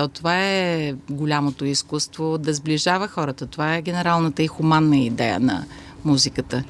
То това е голямото изкуство да сближава хората. Това е генералната и хуманна идея на музиката.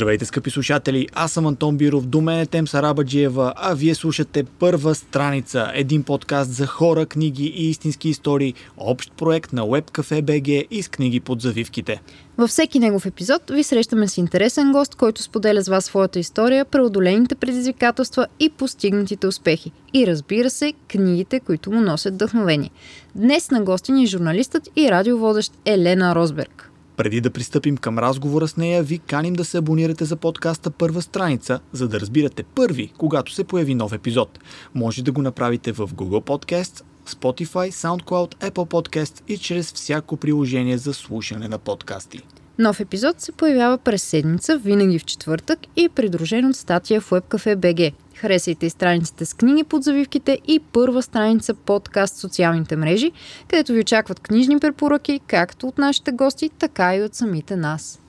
Здравейте, скъпи слушатели! Аз съм Антон Биров, до мен е Тем Сарабаджиева, а вие слушате първа страница, един подкаст за хора, книги и истински истории, общ проект на WebCafe BG и с книги под завивките. Във всеки негов епизод ви срещаме с интересен гост, който споделя с вас своята история, преодолените предизвикателства и постигнатите успехи. И разбира се, книгите, които му носят вдъхновение. Днес на гости ни е журналистът и радиоводещ Елена Росберг. Преди да пристъпим към разговора с нея, ви каним да се абонирате за подкаста Първа страница, за да разбирате първи, когато се появи нов епизод. Може да го направите в Google Podcast, Spotify, SoundCloud, Apple Podcast и чрез всяко приложение за слушане на подкасти. Нов епизод се появява през седмица, винаги в четвъртък и е придружен от статия в WebCafe BG. Харесайте и страниците с книги под завивките и първа страница подкаст социалните мрежи, където ви очакват книжни препоръки, както от нашите гости, така и от самите нас.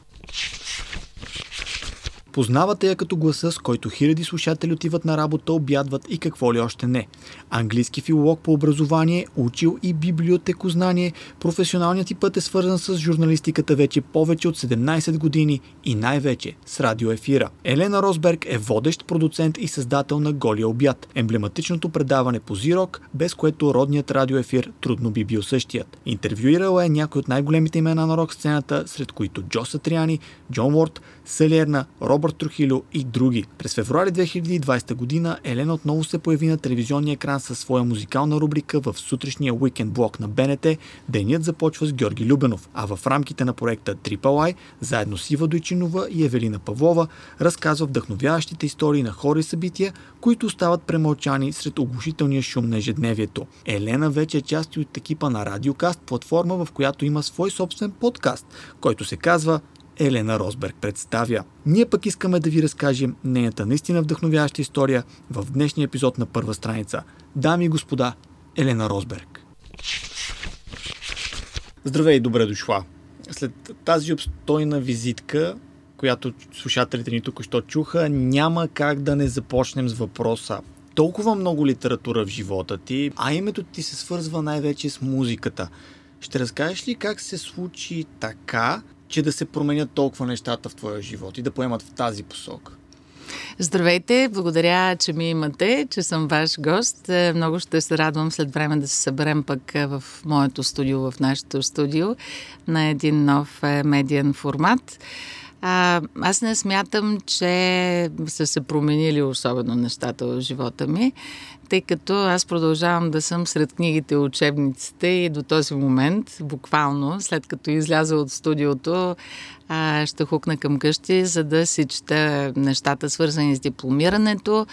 Познавате я като гласа, с който хиляди слушатели отиват на работа, обядват и какво ли още не. Английски филолог по образование, учил и библиотекознание, професионалният ти път е свързан с журналистиката вече повече от 17 години и най-вече с радиоефира. Елена Росберг е водещ продуцент и създател на Голия обяд, емблематичното предаване по Зирок, без което родният радиоефир трудно би бил същият. Интервюирала е някой от най-големите имена на рок сцената, сред които Джо Сатриани, Джон Уорд, Селерна, Робърт Трухило и други. През февруари 2020 година Елена отново се появи на телевизионния екран със своя музикална рубрика в сутрешния уикенд блок на БНТ. Денят започва с Георги Любенов, а в рамките на проекта Triple I, заедно с Ива Дойчинова и Евелина Павлова, разказва вдъхновяващите истории на хора и събития, които остават премълчани сред оглушителния шум на ежедневието. Елена вече е част от екипа на Радиокаст, платформа в която има свой собствен подкаст, който се казва Елена Росберг представя. Ние пък искаме да ви разкажем нейната наистина вдъхновяваща история в днешния епизод на първа страница. Дами и господа, Елена Росберг. Здравей, добре дошла. След тази обстойна визитка, която слушателите ни тук що чуха, няма как да не започнем с въпроса. Толкова много литература в живота ти, а името ти се свързва най-вече с музиката. Ще разкажеш ли как се случи така, че да се променят толкова нещата в твоя живот и да поемат в тази посока? Здравейте, благодаря, че ми имате, че съм ваш гост. Е, много ще се радвам след време да се съберем пък е, в моето студио, в нашето студио, на един нов е, медиен формат. А, аз не смятам, че са се променили особено нещата в живота ми тъй като аз продължавам да съм сред книгите и учебниците и до този момент, буквално, след като изляза от студиото, ще хукна към къщи, за да си чета нещата, свързани с дипломирането.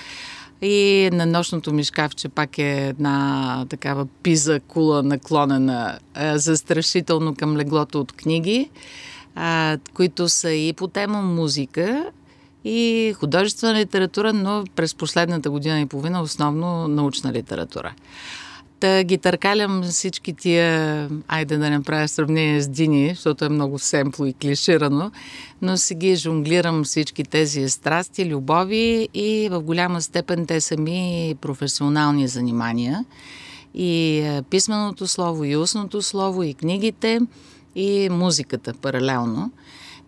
И на нощното ми шкафче пак е една такава пиза кула наклонена застрашително към леглото от книги, които са и по тема музика, и художествена литература, но през последната година и половина основно научна литература. Та ги търкалям всички тия, айде да не правя сравнение с Дини, защото е много семпло и клиширано, но си ги жонглирам всички тези страсти, любови и в голяма степен те са ми професионални занимания. И е, писменото слово, и устното слово, и книгите, и музиката паралелно.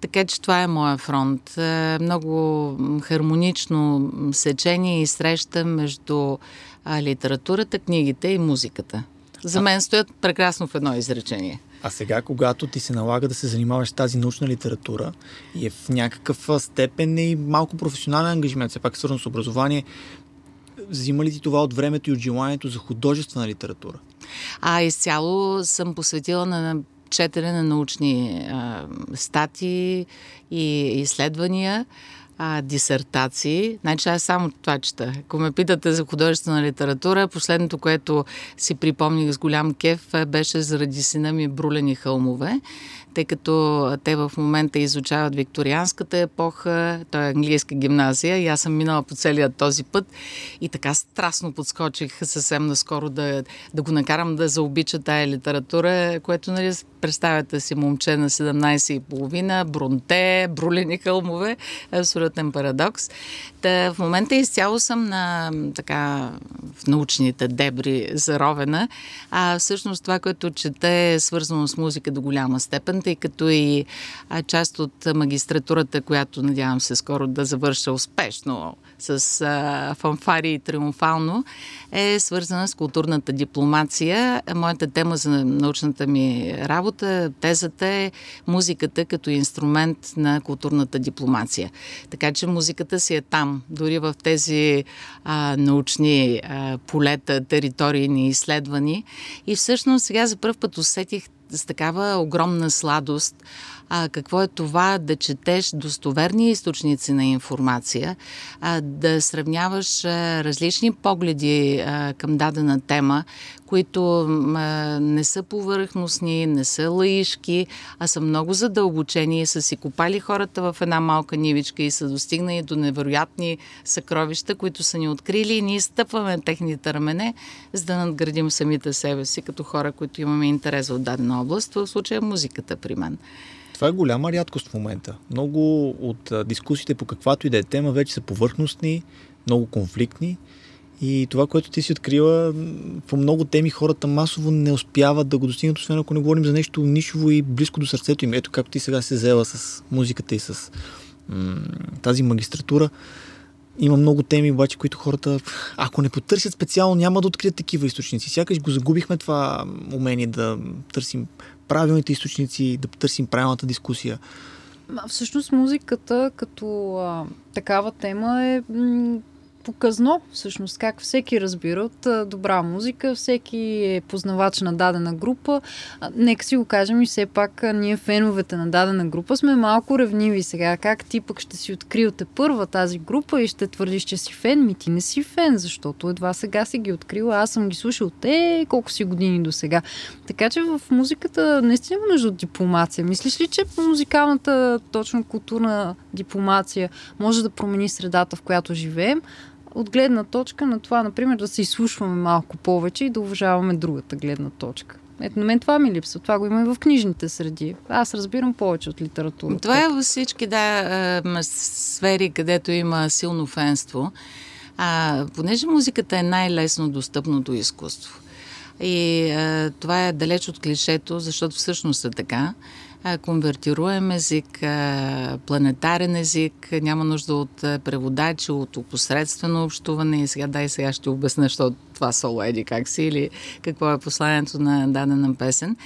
Така че това е моя фронт. Е, много хармонично сечение и среща между литературата, книгите и музиката. За мен стоят прекрасно в едно изречение. А сега, когато ти се налага да се занимаваш с тази научна литература и е в някакъв степен и малко професионален ангажимент, все пак свързан с образование, взима ли ти това от времето и от желанието за художествена литература? А изцяло съм посветила на четене на научни а, статии и изследвания, а, дисертации. Значи аз само това чета. Ако ме питате за художествена литература, последното, което си припомних с голям кеф, беше заради сина ми Брулени хълмове. Тъй като те в момента изучават викторианската епоха, той е английска гимназия и аз съм минала по целия този път и така страстно подскочих съвсем наскоро да, да го накарам да заобича тая литература, което, нали, представяте си момче на 17 и половина, бронте, брулени хълмове, абсолютен парадокс. Та в момента изцяло съм на така в научните дебри заровена, а всъщност това, което чете е свързано с музика до голяма степен, тъй като и част от магистратурата, която надявам се скоро да завърша успешно с а, фанфари и триумфално, е свързана с културната дипломация. Моята тема за научната ми работа, тезата е музиката като инструмент на културната дипломация. Така че музиката си е там, дори в тези а, научни а, полета, територии ни изследвани. И всъщност сега за първ път усетих с такава огромна сладост а, какво е това да четеш достоверни източници на информация, а, да сравняваш а, различни погледи а, към дадена тема, които а, не са повърхностни, не са лаишки, а са много задълбочени и са си копали хората в една малка нивичка и са достигнали до невероятни съкровища, които са ни открили и ние стъпваме техните рамене, за да надградим самите себе си като хора, които имаме интерес от дадена област, в случая музиката при мен. Това е голяма рядкост в момента. Много от дискусиите по каквато и да е тема вече са повърхностни, много конфликтни. И това, което ти си открила, по много теми хората масово не успяват да го достигнат, освен ако не говорим за нещо нишово и близко до сърцето им. Ето както ти сега се взела с музиката и с м- тази магистратура. Има много теми, обаче, които хората, ако не потърсят специално, няма да открият такива източници. Сякаш го загубихме това умение да търсим правилните източници, да потърсим правилната дискусия. Всъщност музиката като а, такава тема е м- показно, всъщност, как всеки разбира от добра музика, всеки е познавач на дадена група. Нека си го кажем и все пак ние феновете на дадена група сме малко ревниви сега. Как ти пък ще си открил първа тази група и ще твърдиш, че си фен? Ми ти не си фен, защото едва сега си ги открила. Аз съм ги слушал те колко си години до сега. Така че в музиката наистина има нужда от дипломация. Мислиш ли, че музикалната, точно културна дипломация може да промени средата, в която живеем? От гледна точка на това, например, да се изслушваме малко повече и да уважаваме другата гледна точка. Ето на мен това ми липсва. Това го има и в книжните среди. Аз разбирам повече от литературата. Това е във всички, да, сфери, където има силно фенство. А, понеже музиката е най-лесно достъпното изкуство. И а, това е далеч от клишето, защото всъщност е така конвертируем език, планетарен език, няма нужда от преводачи, от опосредствено общуване и сега дай сега ще обясня, що това соло еди как си или какво е посланието на дадена песен.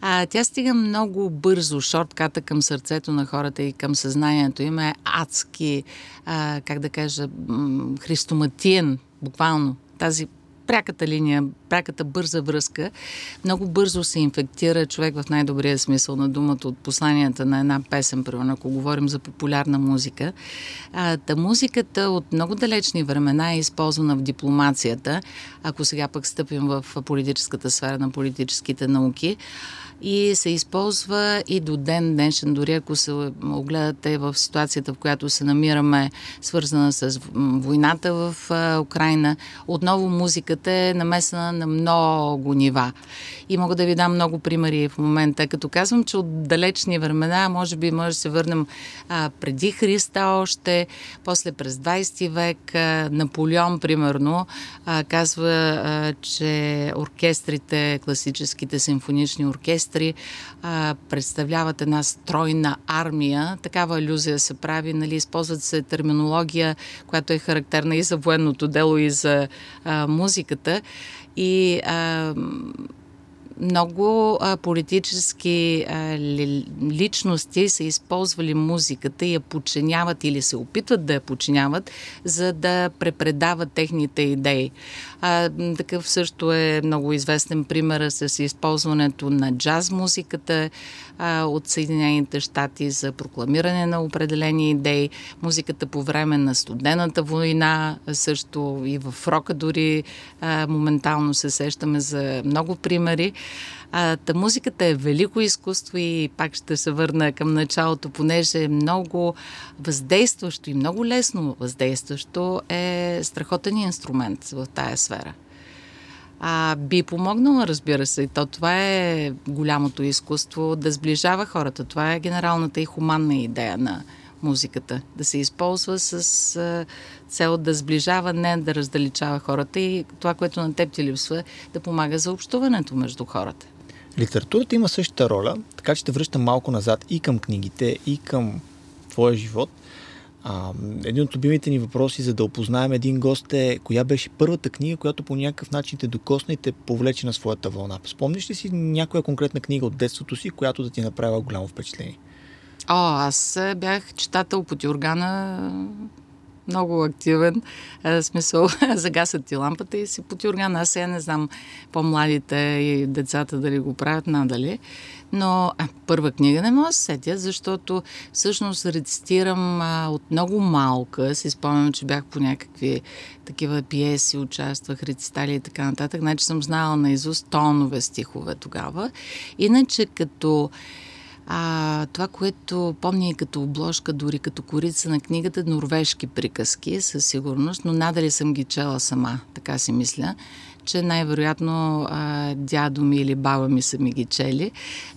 А, тя стига много бързо, шортката към сърцето на хората и към съзнанието им е адски, а, как да кажа, христоматиен, буквално. Тази пряката линия, пряката бърза връзка, много бързо се инфектира човек в най-добрия смисъл на думата от посланията на една песен, примерно, ако говорим за популярна музика. А, та музиката от много далечни времена е използвана в дипломацията, ако сега пък стъпим в политическата сфера на политическите науки и се използва и до ден днешен, дори ако се огледате в ситуацията, в която се намираме, свързана с войната в Украина, отново музиката е намесена на много нива. И мога да ви дам много примери в момента. Като казвам, че от далечни времена, може би може да се върнем а, преди Христа още, после през 20 век, а, Наполеон, примерно, а, казва, а, че оркестрите, класическите симфонични оркестри, а, представляват една стройна армия. Такава алюзия се прави, нали, използват се терминология, която е характерна и за военното дело, и за а, музиката. И а, много а, политически а, ли, личности са използвали музиката и я подчиняват или се опитват да я подчиняват, за да препредават техните идеи. А, такъв също е много известен пример с използването на джаз музиката от Съединените щати за прокламиране на определени идеи. Музиката по време на студената война, също и в рока дори а, моментално се сещаме за много примери. А, та музиката е велико изкуство и пак ще се върна към началото, понеже е много въздействащо и много лесно въздействащо е страхотен инструмент в тая сфера. А, би помогнала, разбира се. И то това е голямото изкуство да сближава хората. Това е генералната и хуманна идея на музиката. Да се използва с а, цел да сближава, не да раздалечава хората и това, което на теб ти липсва, да помага за общуването между хората. Литературата има същата роля, така че те връща малко назад и към книгите, и към твоя живот. А, един от любимите ни въпроси, за да опознаем един гост е коя беше първата книга, която по някакъв начин те докосна и те повлече на своята вълна. Спомниш ли си някоя конкретна книга от детството си, която да ти направила голямо впечатление? О, аз бях читател по тюргана много активен. В смисъл, загасят ти лампата и си по тюргана. Аз сега не знам по-младите и децата дали го правят надали. Но а, първа книга не мога да се сетя, защото всъщност рецитирам а, от много малка. Си спомням, че бях по някакви такива пиеси, участвах, рецитали и така нататък. Значи съм знала наизуст тонове стихове тогава. Иначе като а, това, което помня и като обложка, дори като корица на книгата, норвежки приказки, със сигурност, но надали съм ги чела сама, така си мисля че най-вероятно а, дядо ми или баба ми са ми ги чели.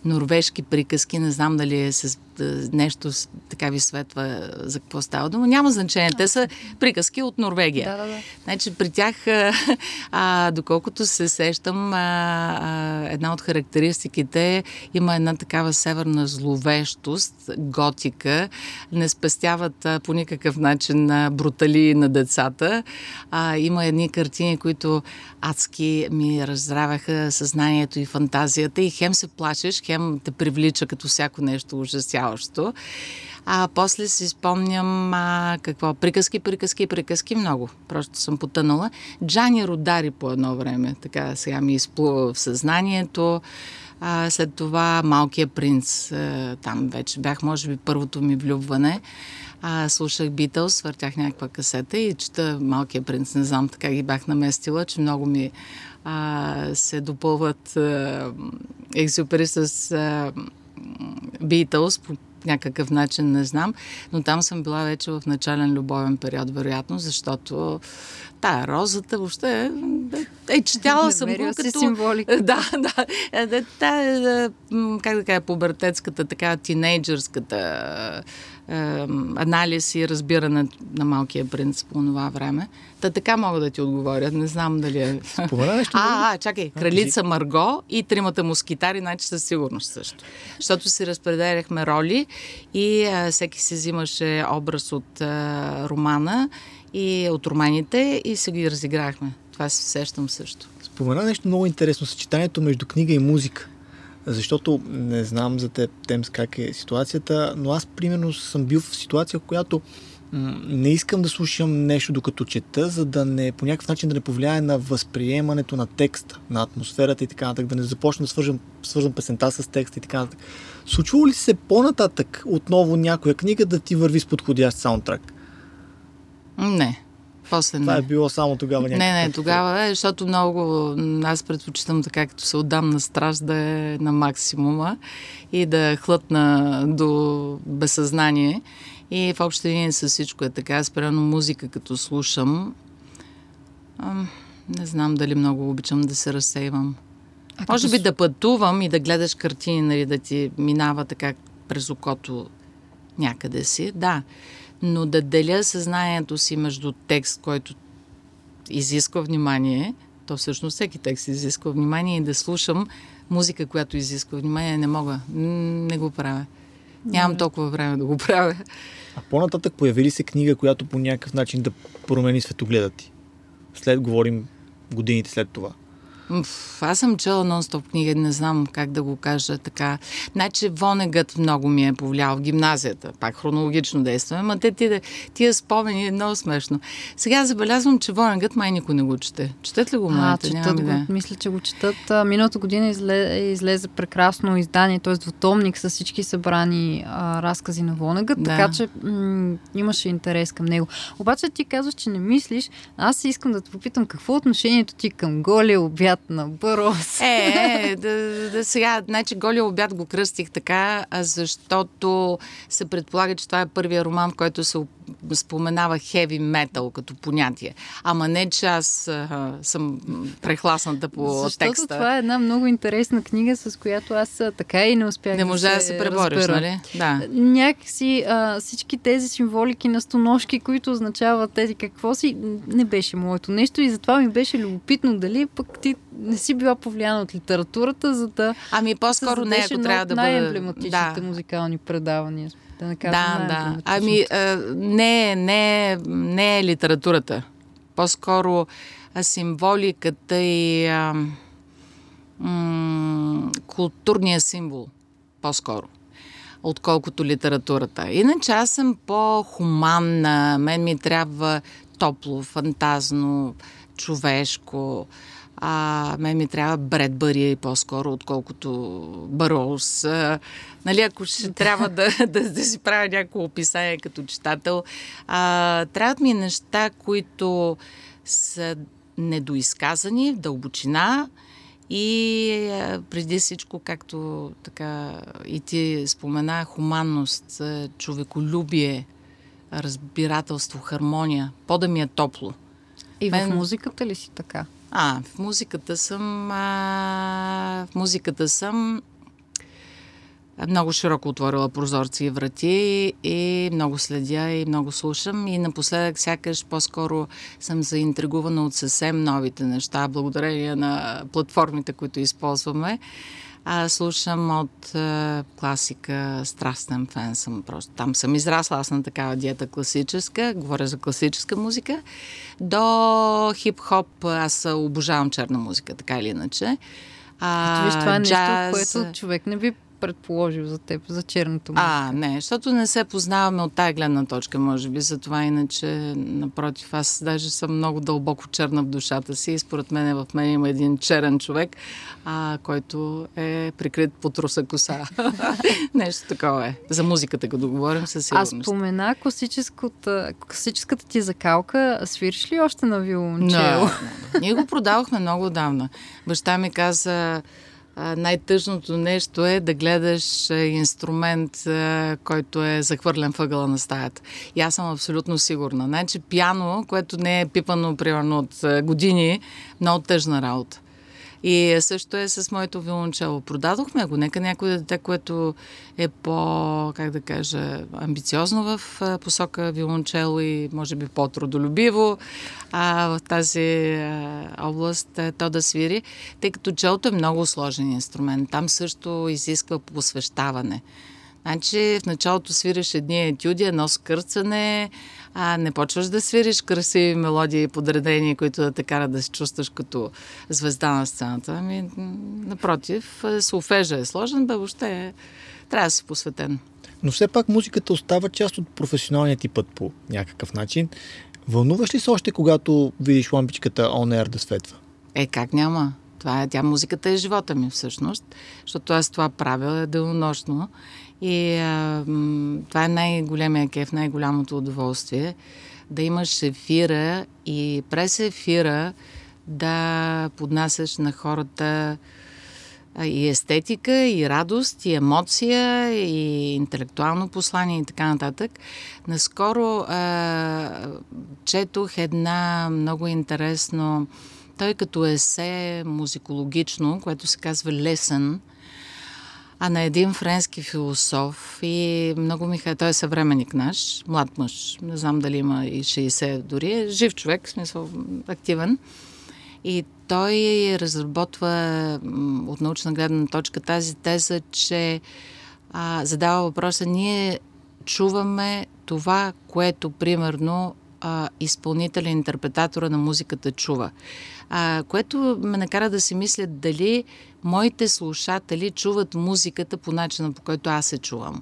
Норвежки приказки, не знам дали е с нещо така ви светва за какво става дума. Няма значение. Те са приказки от Норвегия. Да, да, да. Значи при тях, а, доколкото се сещам, а, а, една от характеристиките има една такава северна зловещост, готика. Не спестяват а, по никакъв начин а, брутали на децата. А, има едни картини, които адски ми раздравяха съзнанието и фантазията и хем се плачеш, хем те привлича като всяко нещо ужасяващо. А после си спомням а, какво. Приказки, приказки, приказки много. Просто съм потънала. Джани Родари по едно време. Така сега ми изплува в съзнанието. А, след това Малкият принц. А, там вече бях, може би, първото ми влюбване. А, слушах Битълс, свъртях някаква касета и чета Малкия принц. Не знам така ги бях наместила, че много ми а, се допълват екзюпери с а, Битълс по някакъв начин, не знам, но там съм била вече в начален любовен период, вероятно, защото тая розата въобще е, е четяла съм го като... символика. Да, да. Е, да, да, как да кажа, пубертетската, така, тинейджърската анализ и разбиране на малкия принц по това време. Та така мога да ти отговоря. Не знам дали е... Спомена нещо? А, а, чакай. Кралица Марго и тримата мускитари, значи със сигурност също. Защото си разпределяхме роли и а, всеки си взимаше образ от а, романа и от романите и се ги разиграхме. Това се сещам също. Спомена нещо много интересно. Съчетанието между книга и музика. Защото не знам за теб, Темс, как е ситуацията, но аз примерно съм бил в ситуация, в която не искам да слушам нещо докато чета, за да не по някакъв начин да не повлияе на възприемането на текста, на атмосферата и така нататък, да не започна да свържам, свържам песента с текста и така нататък. Случва ли се по-нататък отново някоя книга да ти върви с подходящ саундтрак? Не. После Това не. е било само тогава Не, не, тогава е, защото много аз предпочитам така, като се отдам на страст да е на максимума и да хлътна до безсъзнание. И в общи линии с всичко е така. Спрямо музика, като слушам, не знам дали много обичам да се разсейвам. А Може би с... да пътувам и да гледаш картини, нали, да ти минава така през окото някъде си. Да, но да деля съзнанието си между текст, който изисква внимание, то всъщност всеки текст изисква внимание и да слушам музика, която изисква внимание, не мога. Не го правя. Нямам толкова време да го правя. А по-нататък появи ли се книга, която по някакъв начин да промени светогледа ти? След говорим годините след това. Аз съм чела нон-стоп книга, не знам как да го кажа така. Значи Вонегът много ми е повлиял в гимназията. Пак хронологично действаме, ма те тия, тия спомени е много смешно. Сега забелязвам, че Вонегът май никой не го чете. Четат ли го младите? А, четат го. Мисля, че го четат. Миналата година излезе, излезе прекрасно издание, т.е. двутомник с всички събрани а, разкази на Вонегът, да. така че м- имаше интерес към него. Обаче ти казваш, че не мислиш. Аз искам да те попитам какво е отношението ти към голия обяд обяд на Бърос. Е, е да, да, сега, значи голия обяд го кръстих така, защото се предполага, че това е първия роман, в който се споменава heavy metal като понятие. Ама не, че аз а, съм прехласната по Защото текста. това е една много интересна книга, с която аз така и не успях Не можа да се, пребориш, разбера. нали? Да. Някакси а, всички тези символики на стоножки, които означават тези какво си, не беше моето нещо и затова ми беше любопитно дали пък ти не си била повлияна от литературата, за да Ами по-скоро не, ако трябва да бъде... най-емблематичните Да, музикални предавания. Да, не да, да. Ами а, не, не, не е литературата. По-скоро а, символиката и а, м- културния символ. По-скоро отколкото литературата. Иначе аз съм по-хуманна, мен ми трябва топло, фантазно, човешко. А, мен ми трябва Бредбъри по-скоро, отколкото Бароус. А, нали, ако ще трябва да, да, да си правя някакво описание като читател, а, трябват ми неща, които са недоизказани в дълбочина и а, преди всичко, както така и ти спомена, хуманност, човеколюбие, разбирателство, хармония, по да ми е топло. И мен- в музиката ли си така? А, в музиката съм. А, в музиката съм много широко отворила прозорци и врати и много следя и много слушам и напоследък сякаш по-скоро съм заинтригувана от съвсем новите неща, благодарение на платформите, които използваме. А, слушам от а, класика, страстен фен съм просто. Там съм израсла, аз на такава диета класическа, говоря за класическа музика, до хип-хоп, аз обожавам черна музика, така или иначе. А, Ето виж, това е нещо, джаз, което човек не би предположил за теб, за черната музика. а, не, защото не се познаваме от тая гледна точка, може би. Затова иначе, напротив, аз даже съм много дълбоко черна в душата си и според мен в мен има един черен човек, а, който е прикрит под руса коса. Нещо такова е. За музиката, като говорим, със Аз сигурност. спомена класическата, класическата ти закалка. Свириш ли още на виолончело? Ние го продавахме много давна. Баща ми каза, най-тъжното нещо е да гледаш инструмент, който е захвърлен въгъла на стаята. И аз съм абсолютно сигурна. Значи пиано, което не е пипано примерно от години, много тъжна работа. И също е с моето виолончело. Продадохме го. Нека някой дете, което е по, как да кажа, амбициозно в посока виолончело и може би по-трудолюбиво а, в тази а, област, е, то да свири, тъй като челото е много сложен инструмент. Там също изисква посвещаване. Значи в началото свириш едни етюди, едно скърцане, а не почваш да свириш красиви мелодии и подредения, които да те карат да се чувстваш като звезда на сцената. Ами, напротив, солфежа е сложен, бе въобще е, трябва да си посветен. Но все пак музиката остава част от професионалния ти път по някакъв начин. Вълнуваш ли се още, когато видиш лампичката on air да светва? Е, как няма? Това е, тя музиката е живота ми всъщност, защото аз това правя денонощно и а, това е най-големия кеф, най-голямото удоволствие да имаш ефира и през ефира да поднасяш на хората и естетика, и радост, и емоция, и интелектуално послание и така нататък. Наскоро а, четох една много интересно, той като есе музикологично, което се казва Лесен, а на един френски философ и много ми хареса, той е съвременник наш, млад мъж, не знам дали има и 60 дори, жив човек, в смисъл активен. И той разработва от научна гледна точка тази теза, че а, задава въпроса, ние чуваме това, което примерно а, изпълнителя, интерпретатора на музиката чува. А, което ме накара да си мисля дали моите слушатели чуват музиката по начина, по който аз се чувам.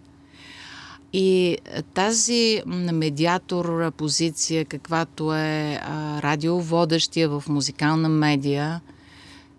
И тази медиатор позиция, каквато е а, радиоводещия в музикална медия,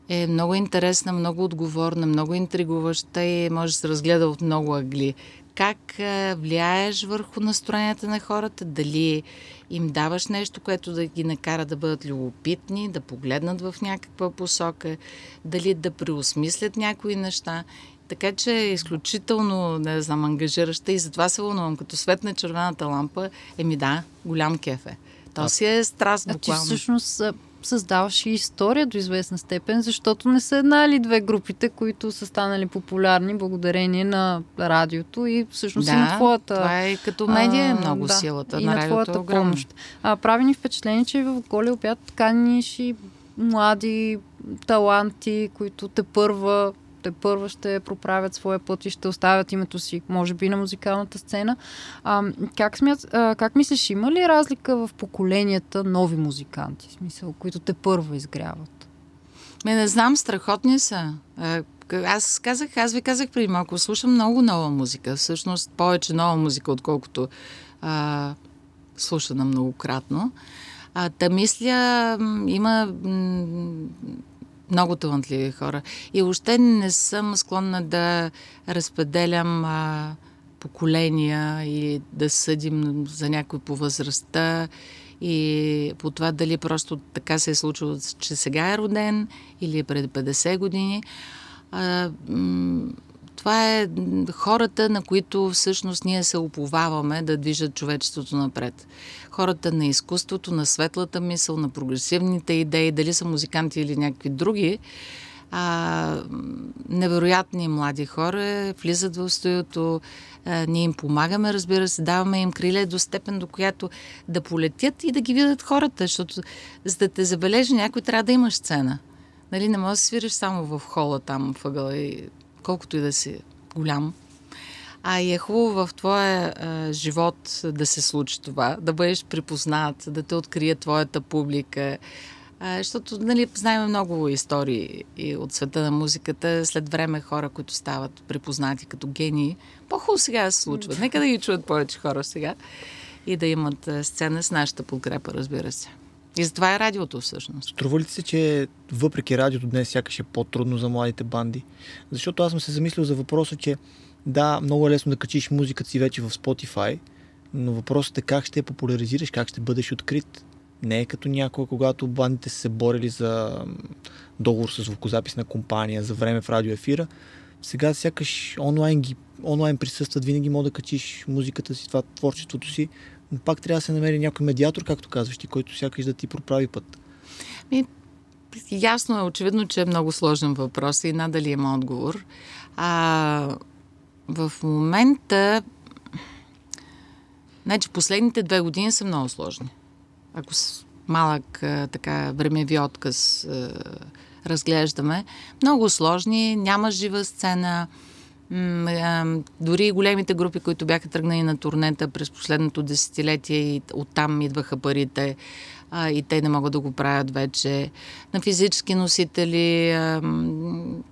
е много интересна, много отговорна, много интригуваща и може да се разгледа от много ъгли. Как влияеш върху настроенията на хората, дали им даваш нещо, което да ги накара да бъдат любопитни, да погледнат в някаква посока, дали да преосмислят някои неща. Така че е изключително, не знам, ангажираща и затова се вълнувам. Като свет на червената лампа, еми да, голям кеф е. То си е страст буквално. А ти всъщност създаваш и история до известна степен, защото не са една или две групите, които са станали популярни благодарение на радиото и всъщност да, и на твоята... това е като медия е много да, силата и на, на радиото твоята е помощ. А, прави ни впечатление, че в Голи обяд каниш и млади таланти, които те първа те първа ще проправят своя път и ще оставят името си, може би, на музикалната сцена. А, как, смят, а, как мислиш, има ли разлика в поколенията нови музиканти, смисъл, които те първа изгряват? Ме не знам, страхотни са. Аз казах, аз ви казах преди малко, слушам много нова музика. Всъщност повече нова музика, отколкото а, слушана многократно. А, да мисля, има много талантливи хора. И още не съм склонна да разпределям а, поколения и да съдим за някой по възрастта и по това дали просто така се е случило, че сега е роден или е преди 50 години. А, м- това е хората, на които всъщност ние се уповаваме да движат човечеството напред. Хората на изкуството, на светлата мисъл, на прогресивните идеи, дали са музиканти или някакви други, а, невероятни млади хора влизат в а, ние им помагаме, разбира се, даваме им криле до степен, до която да полетят и да ги видят хората, защото за да те забележи някой трябва да имаш сцена. Нали, не можеш да свириш само в хола там въгъла и колкото и да си голям. А и е хубаво в твоя а, живот да се случи това, да бъдеш припознат, да те открие твоята публика. А, защото, нали, знаем много истории и от света на музиката. След време хора, които стават припознати като гении. По-хубаво сега се случва. Нека да ги чуят повече хора сега и да имат сцена с нашата подкрепа, разбира се. И затова е радиото всъщност. Струва ли се, че въпреки радиото днес сякаш е по-трудно за младите банди? Защото аз съм се замислил за въпроса, че да, много е лесно да качиш музиката си вече в Spotify, но въпросът е как ще я популяризираш, как ще бъдеш открит. Не е като някога, когато бандите са се борили за договор с звукозаписна компания, за време в радиоефира. Сега сякаш онлайн, ги, онлайн присъстват, винаги мога да качиш музиката си, това творчеството си но пак трябва да се намери някой медиатор, както казваш ти, който сякаш да ти проправи път. Ми, ясно е, очевидно, че е много сложен въпрос и надали има отговор. А, в момента, значи последните две години са много сложни. Ако с малък така времеви отказ разглеждаме, много сложни, няма жива сцена, дори големите групи, които бяха тръгнали на турнета през последното десетилетие и оттам идваха парите а, и те не могат да го правят вече. На физически носители а,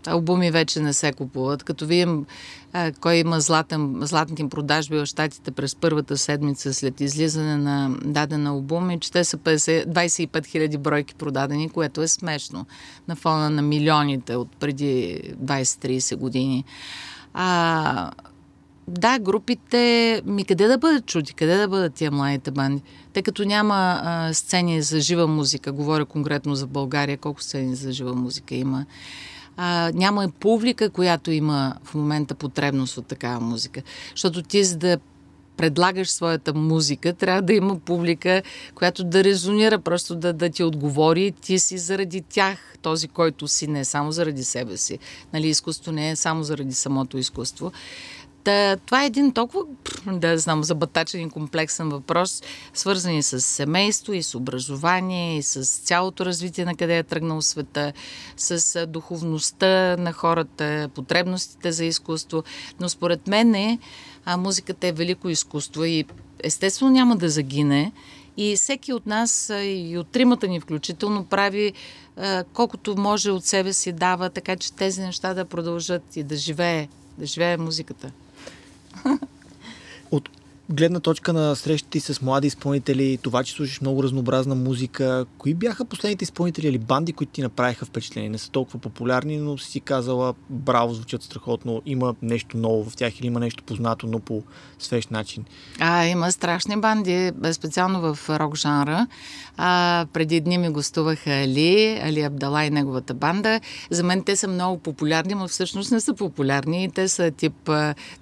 албуми вече не се купуват. Като видим а, кой има златен, златните продажби в Штатите през първата седмица след излизане на даден албум и че те са 50, 25 000 бройки продадени, което е смешно на фона на милионите от преди 20-30 години. А, да, групите, ми къде да бъдат чути, къде да бъдат тия младите банди? Тъй като няма а, сцени за жива музика, говоря конкретно за България, колко сцени за жива музика има. А, няма и публика, която има в момента потребност от такава музика. Защото ти за да предлагаш своята музика, трябва да има публика, която да резонира, просто да, да ти отговори. Ти си заради тях този, който си, не само заради себе си. Нали, изкуство не е само заради самото изкуство. Та, това е един толкова, да знам, забатачен и комплексен въпрос, свързан и с семейство, и с образование, и с цялото развитие на къде е тръгнал света, с духовността на хората, потребностите за изкуство. Но според мен е, а, музиката е велико изкуство и естествено няма да загине. И всеки от нас, и от тримата ни включително, прави колкото може от себе си дава, така че тези неща да продължат и да живее, да живее музиката. От гледна точка на срещите с млади изпълнители, това, че слушаш много разнообразна музика, кои бяха последните изпълнители или банди, които ти направиха впечатление? Не са толкова популярни, но си казала, браво, звучат страхотно, има нещо ново в тях или има нещо познато, но по свеж начин. А, има страшни банди, специално в рок жанра. А, преди дни ми гостуваха Али, Али Абдала и неговата банда. За мен те са много популярни, но всъщност не са популярни. Те са тип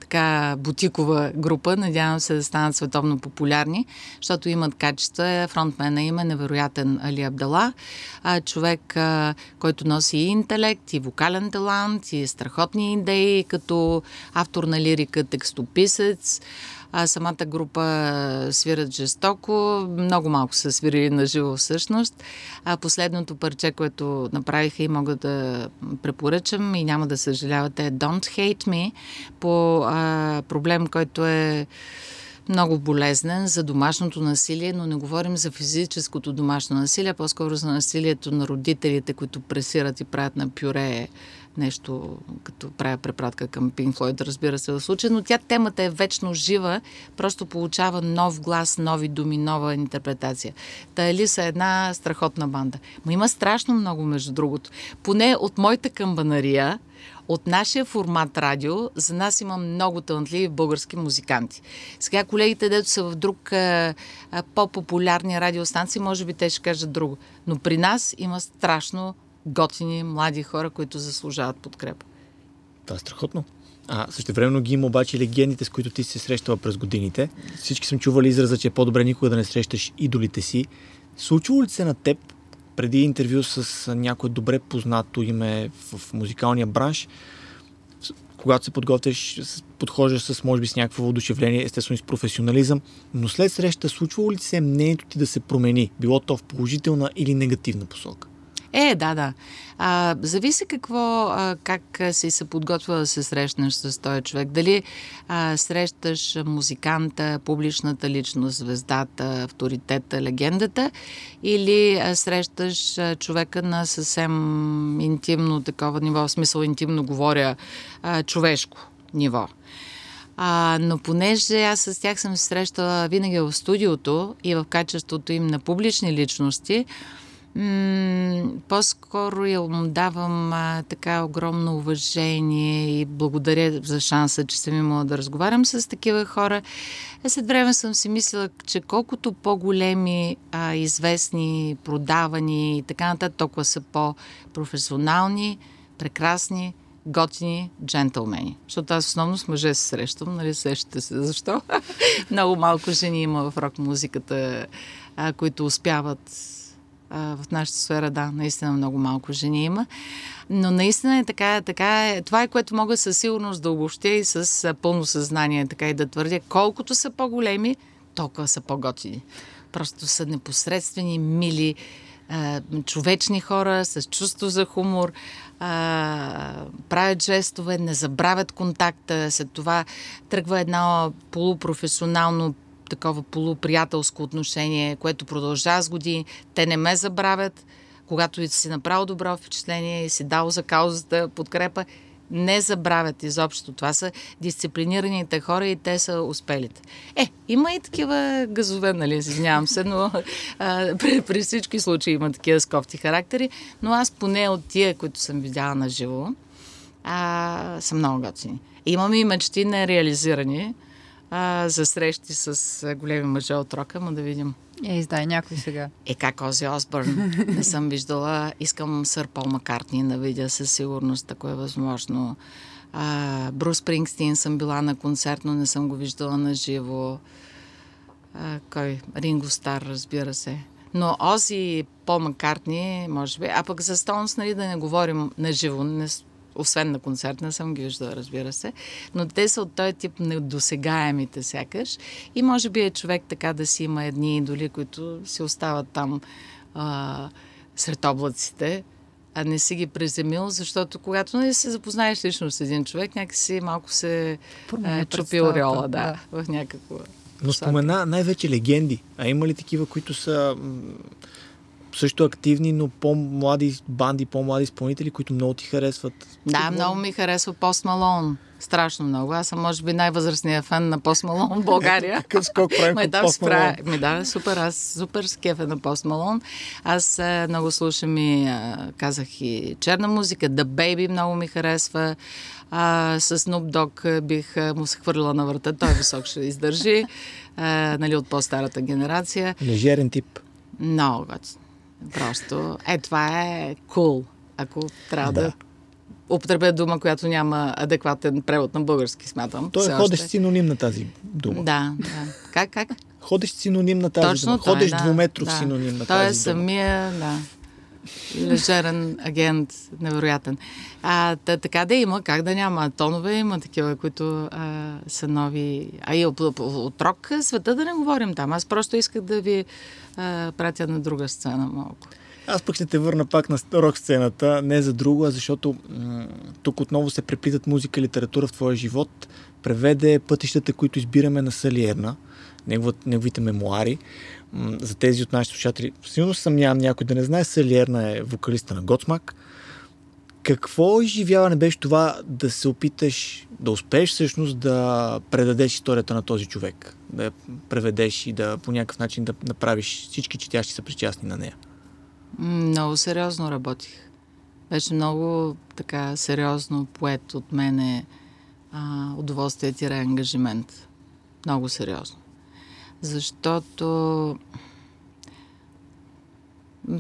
така бутикова група. Надявам се да станат световно популярни, защото имат качества. Фронтмена има невероятен Али Абдала. А, човек, а, който носи и интелект, и вокален талант, и страхотни идеи, като автор на лирика, текстописец. А самата група свират жестоко, много малко са свирили на живо всъщност. А последното парче, което направиха и мога да препоръчам и няма да съжалявате е Don't Hate Me по а, проблем, който е много болезнен за домашното насилие, но не говорим за физическото домашно насилие, по-скоро за насилието на родителите, които пресират и правят на пюре нещо, като правя препратка към Пинк Флойд, разбира се, в случая, но тя темата е вечно жива, просто получава нов глас, нови думи, нова интерпретация. Та Елиса е една страхотна банда. Но има страшно много, между другото. Поне от моята камбанария, от нашия формат радио, за нас има много талантливи български музиканти. Сега колегите, дето са в друг а, а, по-популярни радиостанции, може би те ще кажат друго. Но при нас има страшно готини, млади хора, които заслужават подкрепа. Това е страхотно. А също времено ги има обаче легендите, с които ти се срещала през годините. Всички съм чували израза, че е по-добре никога да не срещаш идолите си. Случвало ли се на теб преди интервю с някое добре познато име в музикалния бранш, когато се подготвяш, подхождаш с, може би, с някакво воодушевление, естествено и с професионализъм, но след среща случвало ли се мнението ти да се промени, било то в положителна или негативна посока? Е, да, да. А, зависи какво, а, как си се подготвя да се срещнеш с този човек. Дали а, срещаш музиканта, публичната личност, звездата, авторитета, легендата, или а, срещаш а, човека на съвсем интимно такова ниво, в смисъл интимно говоря, а, човешко ниво. А, но понеже аз с тях съм се срещала винаги в студиото и в качеството им на публични личности, По-скоро я давам а, така огромно уважение и благодаря за шанса, че съм имала да разговарям с такива хора. Е, след време съм си мислила, че колкото по-големи, а, известни, продавани и така нататък, толкова са по-професионални, прекрасни, готини джентълмени. Защото аз основно с мъже се срещам, нали, сещате се защо. Много малко жени има в рок-музиката, а, които успяват в нашата сфера, да, наистина много малко жени има. Но наистина е така, така е. Това е което мога със сигурност да обобщя и с пълно съзнание, така и да твърдя. Колкото са по-големи, толкова са по-готини. Просто са непосредствени, мили, човечни хора с чувство за хумор, правят жестове, не забравят контакта, след това тръгва едно полупрофесионално такова полуприятелско отношение, което продължава с години. Те не ме забравят, когато си направил добро впечатление и си дал за каузата подкрепа, не забравят изобщо. Това са дисциплинираните хора и те са успелите. Е, има и такива газове, нали, извинявам се, но а, при, при всички случаи има такива скофти характери, но аз поне от тия, които съм видяла на живо, а, съм много готини. Имаме и мечти нереализирани, а, за срещи с големи мъже от рока, но да видим. Е, издай някой сега. Е, как Ози Осбърн? Не съм виждала. Искам сър Пол Маккартни да видя със сигурност, ако е възможно. А, Брус Спрингстин съм била на концерт, но не съм го виждала на живо. А, кой? Ринго Стар, разбира се. Но Ози Пол Маккартни, може би. А пък за Стоунс, нали, да не говорим на живо. Не, освен на концерт, не съм ги виждала, разбира се, но те са от този тип недосегаемите сякаш. И може би е човек така да си има едни идоли, които си остават там а, сред облаците, а не си ги преземил, защото когато не се запознаеш лично с един човек, някакси малко се е, чупи ореола, да, да, в някакво... Но спомена най-вече легенди. А има ли такива, които са също активни, но по-млади банди, по-млади изпълнители, които много ти харесват. Да, много ми харесва Пост Малон. Страшно много. Аз съм, може би, най-възрастният фен на Пост Малон в България. Какъв скок правим Ме да, спра... Malone? Ми да, супер. Аз супер скефа на Пост Малон. Аз а, много слушам и а, казах и черна музика. The Baby много ми харесва. А, с Snoop Dogg бих му се хвърлила на врата. Той висок ще издържи. А, нали, от по-старата генерация. Лежерен тип. Много готин. Просто, е, това е cool. Ако трябва да, Да. употребя дума, която няма адекватен превод на български, смятам. Той е ходещ още. синоним на тази дума. Да, да. Как, как? Ходещ синоним на тази Точно дума. той, Ходещ да, двуметров да. синоним на Той е тази дума. самия, да, лежерен агент, невероятен. А, та, така да има, как да няма. Тонове има такива, които а, са нови. А и от, от, рок света да не говорим там. Аз просто исках да ви а, пратя на друга сцена малко. Аз пък ще те върна пак на рок сцената, не за друго, а защото м- тук отново се преплитат музика и литература в твоя живот. Преведе пътищата, които избираме на Салиерна, неговите мемуари. За тези от нашите слушатели, силно съмнявам някой да не знае, Салиерна е вокалиста на Готсмак. Какво изживяване беше това да се опиташ, да успееш всъщност да предадеш историята на този човек, да я преведеш и да по някакъв начин да направиш всички четящи са причастни на нея? Много сериозно работих. Беше много така сериозно поет от мене а, удоволствие тире ангажимент. Много сериозно. Защото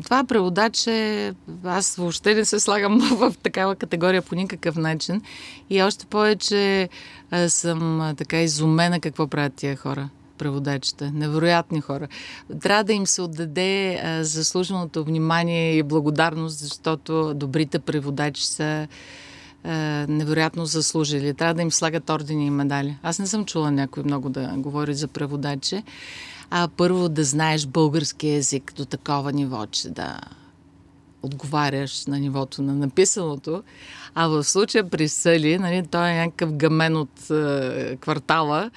това преводач е... Аз въобще не се слагам в такава категория по никакъв начин. И още повече съм така изумена какво правят тия хора преводачите. Невероятни хора. Трябва да им се отдаде заслуженото внимание и благодарност, защото добрите преводачи са а, невероятно заслужили. Трябва да им слагат ордени и медали. Аз не съм чула някой много да говори за преводачи. А първо да знаеш български язик до такова ниво, че да отговаряш на нивото на написаното. А в случая при Съли, нали, той е някакъв гамен от е, квартала,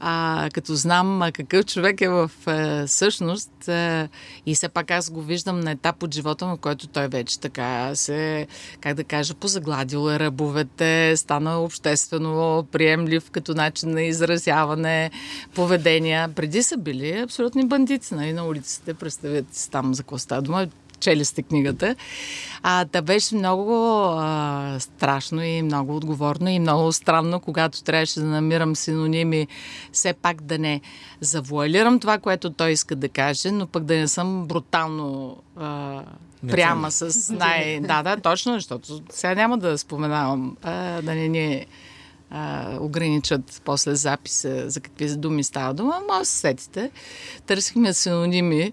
а, като знам какъв човек е в е, същност е, и все пак аз го виждам на етап от живота, на който той вече така се, как да кажа, позагладил е ръбовете, стана обществено приемлив като начин на изразяване, поведения. Преди са били абсолютни бандити нали, на улиците, представете си там за какво става дума чели сте книгата. А, да беше много а, страшно и много отговорно и много странно, когато трябваше да намирам синоними, все пак да не завуалирам това, което той иска да каже, но пък да не съм брутално а, пряма с най... Да, да, точно, защото сега няма да споменавам, а, да не ни а, ограничат после записа за какви думи става дума, може да се сетите. Търсихме синоними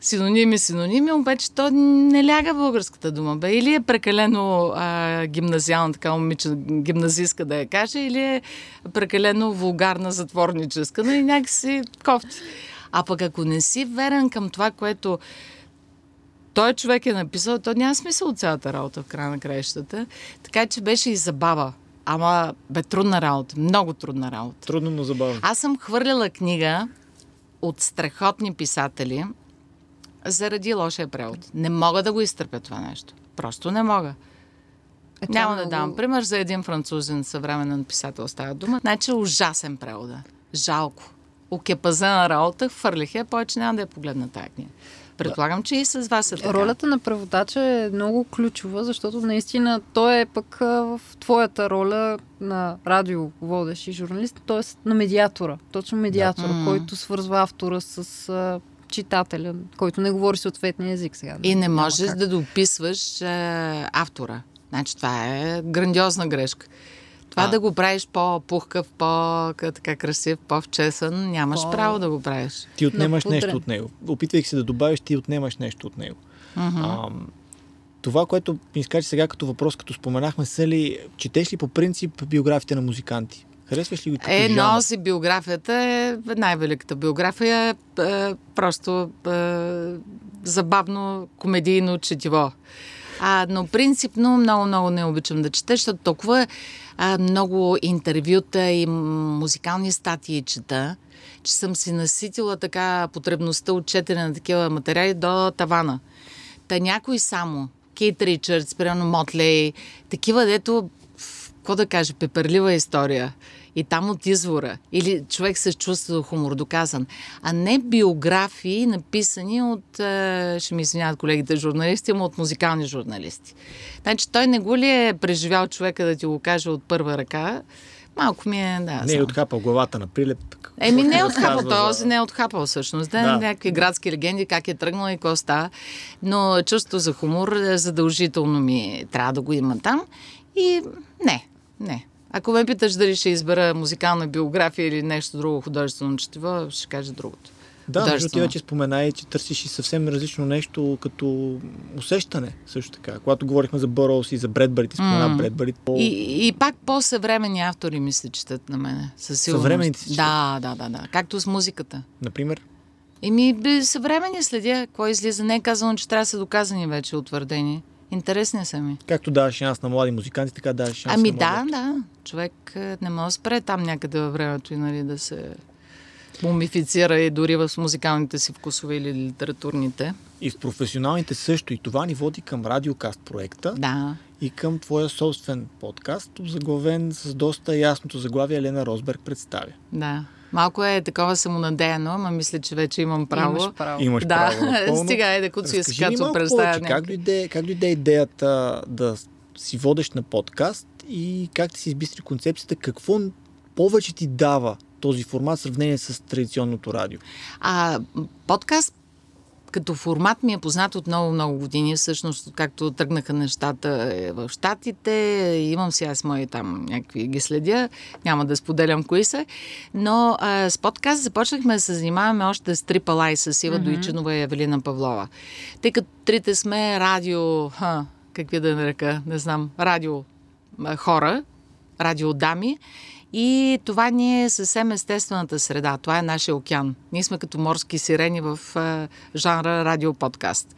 синоними, синоними, обаче то не ляга българската дума. Бе. Или е прекалено а, гимназиална, така момиче, гимназистка да я каже, или е прекалено вулгарна, затворническа, но и някакси кофти. А пък ако не си верен към това, което той човек е написал, то няма смисъл от цялата работа в края на краищата. Така че беше и забава. Ама бе трудна работа, много трудна работа. Трудно, но забавно. Аз съм хвърляла книга от страхотни писатели заради лошия превод. Не мога да го изтърпя това нещо. Просто не мога. Е, Няма да много- дам пример за един французен съвременен писател става дума. Значи ужасен превода. Жалко. Окепазена работа, хвърлих я, повече няма да я погледна тая книга. Предполагам, че и с вас е така. Ролята на преводача е много ключова, защото наистина той е пък в твоята роля на радиоводещ и журналист, т.е. на медиатора. Точно медиатора, Да. Който свързва автора с читателя, който не говори съответния език сега. И не можеш как. да дописваш а, автора. Значи това е грандиозна грешка. Това А. да го правиш по-пухкав, по-така красив, по-вчесън, нямаш По- право да го правиш. Ти отнемаш Напудрен. нещо от него. Опитвайки се да добавиш, ти отнемаш нещо от него. А, това, което ми изкаже сега като въпрос, като споменахме, са ли, четеш ли по принцип биографите на музиканти? Харесваш ли го като Е, жанр? но си биографията е най-великата биография. Е, е, просто е, забавно комедийно четиво. А, но принципно много-много не обичам да чета, защото толкова а, много интервюта и музикални статии чета, че съм си наситила така потребността от четене на такива материали до тавана. Та някой само, Кейт Ричардс, примерно Мотлей, такива, дето какво да кажа, пеперлива история и там от извора, или човек се чувства хумор доказан, а не биографии, написани от, ще ми извиняват колегите журналисти, но от музикални журналисти. Значи той не го ли е преживял човека да ти го каже от първа ръка, Малко ми е, да. Не е отхапал главата на прилеп. Еми не е отхапал, той за... не е отхапал всъщност. Да, да. някакви градски легенди, как е тръгнал и какво става. Но чувство за хумор задължително ми трябва да го има там. И не, не. Ако ме питаш дали ще избера музикална биография или нещо друго художествено четиво, ще кажа другото. Да, защото ти вече спомена и, че търсиш и съвсем различно нещо като усещане също така. Когато говорихме за Борос и за Бредбъри, ти спомена mm. Бредбъри. По... И, и пак по-съвремени автори мисля, четат на мене. Със Съвременните си Да, да, да, да. Както с музиката. Например? Еми, съвремени следя. Кой излиза? Не е казано, че трябва да са доказани вече, утвърдени. Интересни са ми. Както даваш шанс на млади музиканти, така даваш шанс ами на млади. да, да. Човек е, не може да спре там някъде във времето и нали, да се мумифицира и дори в музикалните си вкусове или литературните. И в професионалните също. И това ни води към радиокаст проекта. Да. И към твоя собствен подкаст, заглавен с доста ясното заглавие Елена Росберг представя. Да. Малко е такова самонадеяно, ама мисля, че вече имам право. Имаш право. Имаш да. право. Напълно. Стига е да куци си като представя. Как дойде, как дойде идеята да си водещ на подкаст и как ти си избистри концепцията, какво повече ти дава този формат в сравнение с традиционното радио? А, подкаст като формат ми е познат от много-много години. Всъщност, както тръгнаха нещата е в Штатите, имам си аз мои там някакви ги следя, няма да споделям кои са, но а, с подкаст започнахме да се занимаваме още с I, с Ива mm-hmm. Дойчинова и Евелина Павлова. Тъй като трите сме радио, ха, какви да нарека, не знам, радио хора, радио дами и това ни е съвсем естествената среда. Това е нашия океан. Ние сме като морски сирени в а, жанра радиоподкаст.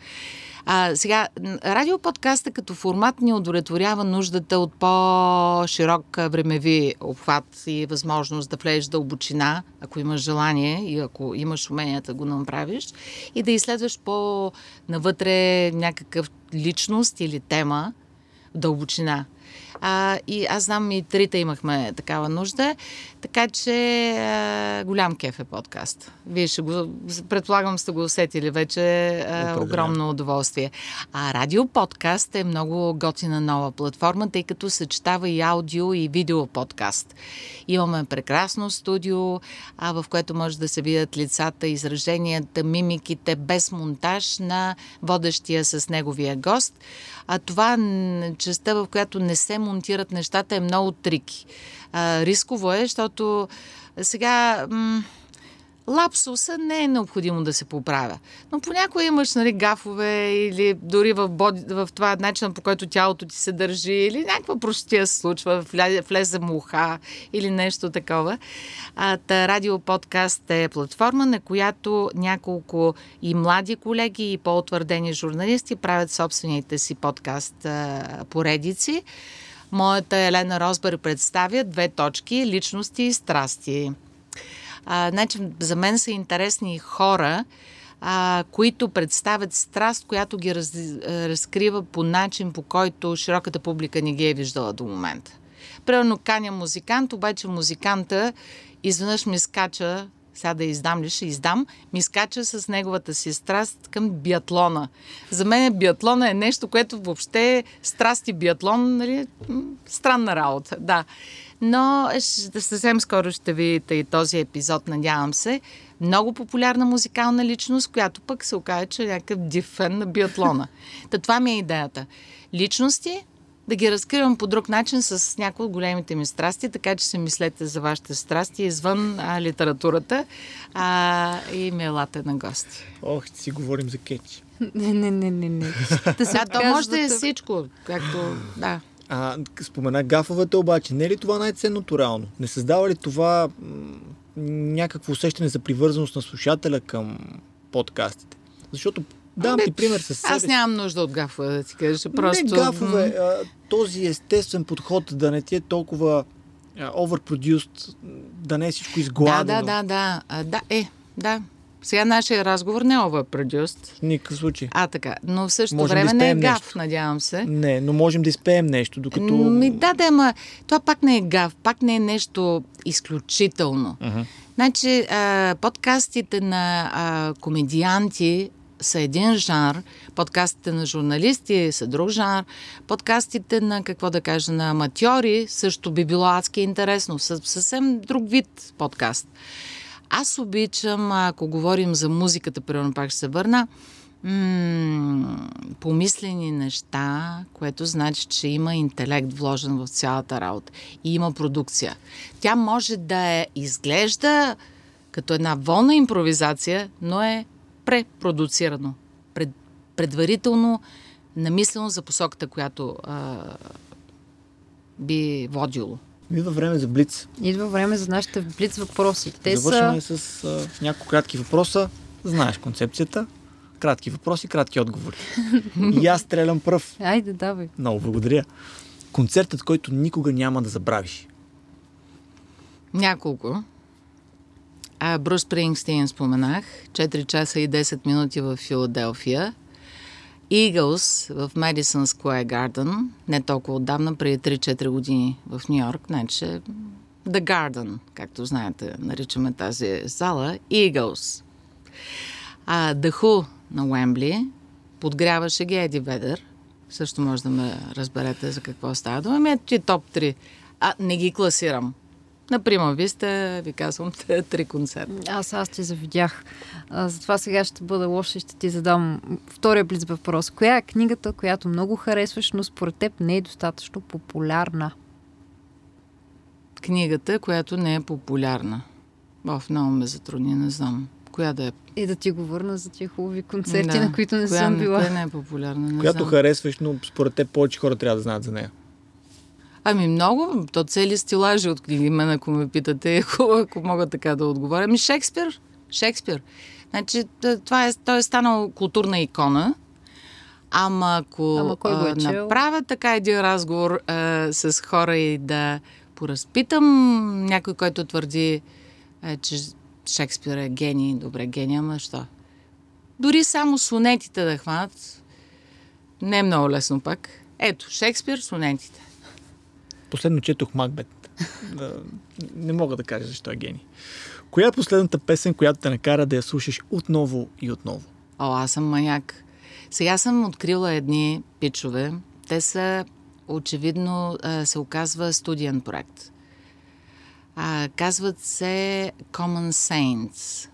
А, сега, радиоподкаста като формат ни удовлетворява нуждата от по-широк времеви обхват и възможност да влезеш дълбочина, ако имаш желание и ако имаш уменията да го направиш, и да изследваш по-навътре някакъв личност или тема, дълбочина. А, и аз знам и трите имахме такава нужда, така че а, голям кеф е подкаст. Вие ще го, предполагам сте го усетили вече, а, огромно удоволствие. А радио подкаст е много готина нова платформа, тъй като съчетава и аудио и видео подкаст. Имаме прекрасно студио, а, в което може да се видят лицата, израженията, мимиките без монтаж на водещия с неговия гост. А това частта, в която не се монтират нещата, е много трики. А, рисково е, защото сега... М- лапсуса не е необходимо да се поправя. Но понякога имаш нали, гафове или дори в, боди, в това начин, по който тялото ти се държи или някаква простия случва, влезе муха или нещо такова. А, та, радиоподкаст е платформа, на която няколко и млади колеги и по-утвърдени журналисти правят собствените си подкаст поредици. Моята Елена Розбър представя две точки – личности и страсти. А, значи, за мен са интересни хора, а, които представят страст, която ги раз, разкрива по начин, по който широката публика не ги е виждала до момента. Примерно каня музикант, обаче музиканта изведнъж ми скача сега да издам ли, ще издам, ми скача с неговата си страст към биатлона. За мен биатлона е нещо, което въобще е страст и биатлон, нали, странна работа, да. Но съвсем скоро ще видите и този епизод, надявам се. Много популярна музикална личност, която пък се окаже, че е някакъв див фен на биатлона. Та това ми е идеята. Личности, да ги разкривам по друг начин с някои от големите ми страсти, така че се мислете за вашите страсти извън а, литературата а, и ме елате на гости. Ох, си говорим за кетч. Не, не, не, не, не. Да, се то може да е всичко, както, да. А, спомена гафовете обаче, не е ли това най-ценното реално? Не създава ли това м- някакво усещане за привързаност на слушателя към подкастите? Защото Дам ти пример с себе. Аз нямам нужда от гафове, да ти кажа. Просто... Не гафове, а, този естествен подход да не ти е толкова overproduced, да не е всичко изгладено. Да, да, да, да. А, да, е, да. Сега нашия разговор не е overproduced. В никакъв случай. А, така. Но в същото Можем да време не е гав, нещо. надявам се. Не, но можем да изпеем нещо, докато... Ми, да, да, ама това пак не е гав, пак не е нещо изключително. Мгм. Значи, а, подкастите на а, комедианти са един жанр, подкастите на журналисти са друг жанр, подкастите на, какво да кажа, на аматьори също би било адски интересно, съвсем друг вид подкаст. Аз обичам, ако говорим за музиката, примерно пак ще се върна, м- помислени неща, което значи, че има интелект вложен в цялата работа и има продукция. Тя може да е изглежда като една волна импровизация, но е препродуцирано, пред, предварително намислено за посоката, която а, би водило. Идва време за блиц. Идва време за нашите блиц въпроси. Те Завършваме са... с а, няколко кратки въпроса. Знаеш концепцията. Кратки въпроси, кратки отговори. И аз стрелям пръв. Айде, давай. Много благодаря. Концертът, който никога няма да забравиш. Няколко. А, Брус Спрингстин споменах. 4 часа и 10 минути в Филаделфия. Eagles в Madison Square Garden. Не толкова отдавна, преди 3-4 години в Нью Йорк. Значи The Garden, както знаете, наричаме тази зала. Eagles. А, The Who на Уембли. Подгряваше ги Еди Ведер. Също може да ме разберете за какво става дума. Ами ти топ 3. А, не ги класирам. Например, вие сте, ви казвам, те три концерта. Аз, аз ти завидях. А, затова сега ще бъда лоша и ще ти задам втория близ въпрос. Коя е книгата, която много харесваш, но според теб не е достатъчно популярна? Книгата, която не е популярна. В много ме затрудни, не знам. Коя да е? И да ти го върна за тия хубави концерти, да. на които не коя, съм била. Коя не е популярна, не Която знам. харесваш, но според теб повече хора трябва да знаят за нея. Ами много, то цели стилажи от книги, мен ако ме питате, ако, мога така да отговоря. Ами Шекспир, Шекспир. Значи, това е, той е станал културна икона, ама ако Ама кой го е чел? направя така един разговор а, с хора и да поразпитам някой, който твърди, а, че Шекспир е гений, добре, гений, ама що? Дори само сонетите да хванат, не е много лесно пак. Ето, Шекспир, сонетите. Последно четох Макбет. Да, не мога да кажа защо е гений. Коя е последната песен, която те накара да я слушаш отново и отново? О, аз съм маяк. Сега съм открила едни пичове. Те са, очевидно, се оказва студиен проект. А, казват се Common Saints.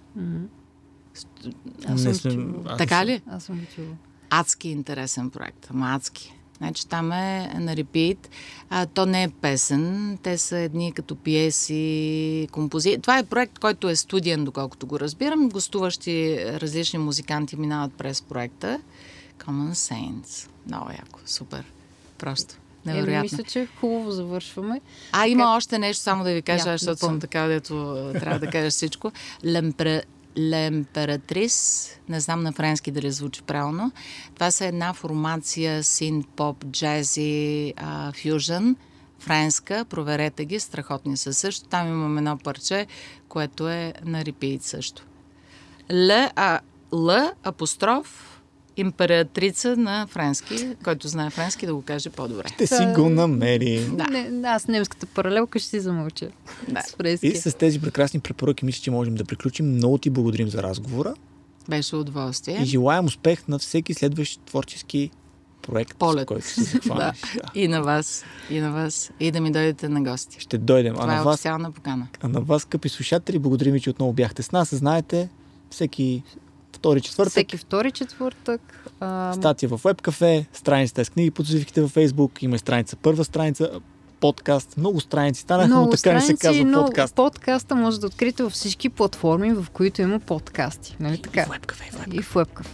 Аз Не съм аз така не ли? Аз съм го чула. Адски интересен проект. Ама адски. Значи там е на репит. А, то не е песен. Те са едни като пиеси, композиции. Това е проект, който е студиен, доколкото го разбирам. Гостуващи различни музиканти минават през проекта. Common Saints. Много яко. Супер. Просто. Невероятно. мисля, че хубаво завършваме. А, има още нещо, само да ви кажа, защото съм така, дето трябва да кажа всичко. Лемпре... Лемператрис, не знам на френски дали звучи правилно. Това са една формация син, поп, джази, фюжън, френска. Проверете ги, страхотни са също. Там имам едно парче, което е на репит също. Л, а, Л, апостроф, императрица на френски, който знае френски да го каже по-добре. Те си го намери. Да. Не, аз немската паралелка ще си замълча. Да. С. И с тези прекрасни препоръки мисля, че можем да приключим. Много ти благодарим за разговора Беше удоволствие. и желаем успех на всеки следващ творчески проект, Полет. с който се захванеш. да. И на вас, и на вас, и да ми дойдете на гости. Ще дойдем. А Това е на, вас, официална покана. а на вас, скъпи слушатели, благодарим ви, че отново бяхте с нас. Знаете, всеки втори четвъртък Всеки втори четвъртък. А, статия в WebCafe, страницата с книги по завивките във Facebook, има и страница първа страница, подкаст, много страници. Станаха, но много така не се страници, казва но подкаст. подкаста може да откриете във всички платформи, в които има подкасти. Нали така? WebCafe, в И в WebCafe.